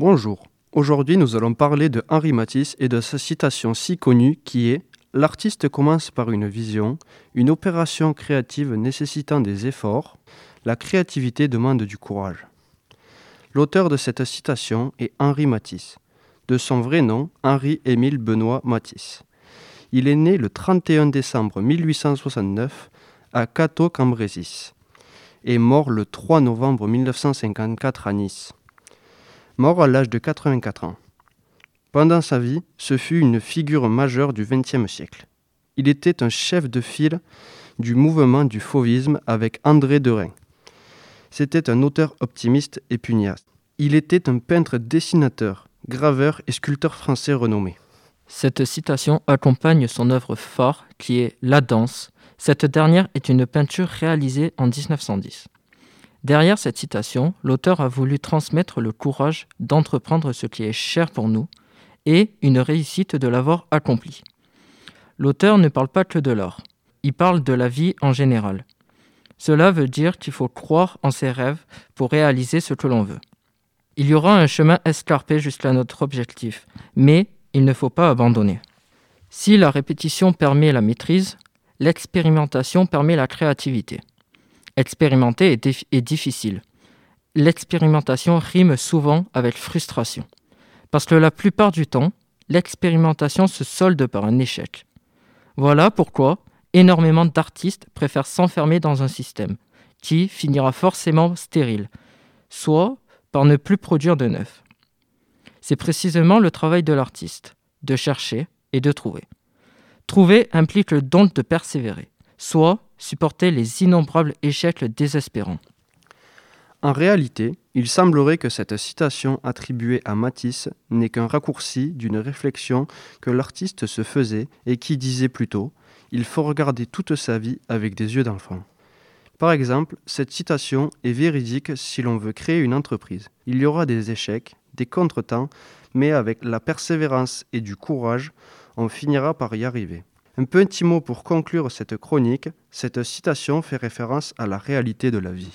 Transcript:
Bonjour. Aujourd'hui, nous allons parler de Henri Matisse et de sa citation si connue qui est L'artiste commence par une vision, une opération créative nécessitant des efforts. La créativité demande du courage. L'auteur de cette citation est Henri Matisse, de son vrai nom Henri-Émile Benoît Matisse. Il est né le 31 décembre 1869 à Cateau-Cambrésis et mort le 3 novembre 1954 à Nice. Mort à l'âge de 84 ans. Pendant sa vie, ce fut une figure majeure du XXe siècle. Il était un chef de file du mouvement du fauvisme avec André Derain. C'était un auteur optimiste et pugnace. Il était un peintre dessinateur, graveur et sculpteur français renommé. Cette citation accompagne son œuvre phare qui est La danse. Cette dernière est une peinture réalisée en 1910. Derrière cette citation, l'auteur a voulu transmettre le courage d'entreprendre ce qui est cher pour nous et une réussite de l'avoir accompli. L'auteur ne parle pas que de l'art, il parle de la vie en général. Cela veut dire qu'il faut croire en ses rêves pour réaliser ce que l'on veut. Il y aura un chemin escarpé jusqu'à notre objectif, mais il ne faut pas abandonner. Si la répétition permet la maîtrise, l'expérimentation permet la créativité. Expérimenter est, difficile. L'expérimentation rime souvent avec frustration. Parce que la plupart du temps, l'expérimentation se solde par un échec. Voilà pourquoi énormément d'artistes préfèrent s'enfermer dans un système qui finira forcément stérile, soit par ne plus produire de neuf. C'est précisément le travail de l'artiste, de chercher et de trouver. Trouver implique le don de persévérer, soit supporter les innombrables échecs désespérants. En réalité, il semblerait que cette citation attribuée à Matisse n'est qu'un raccourci d'une réflexion que l'artiste se faisait et qui disait plutôt Il faut regarder toute sa vie avec des yeux d'enfant. Par exemple, cette citation est véridique si l'on veut créer une entreprise. Il y aura des échecs, des contretemps, mais avec la persévérance et du courage, on finira par y arriver. Un petit mot pour conclure cette chronique, cette citation fait référence à la réalité de la vie.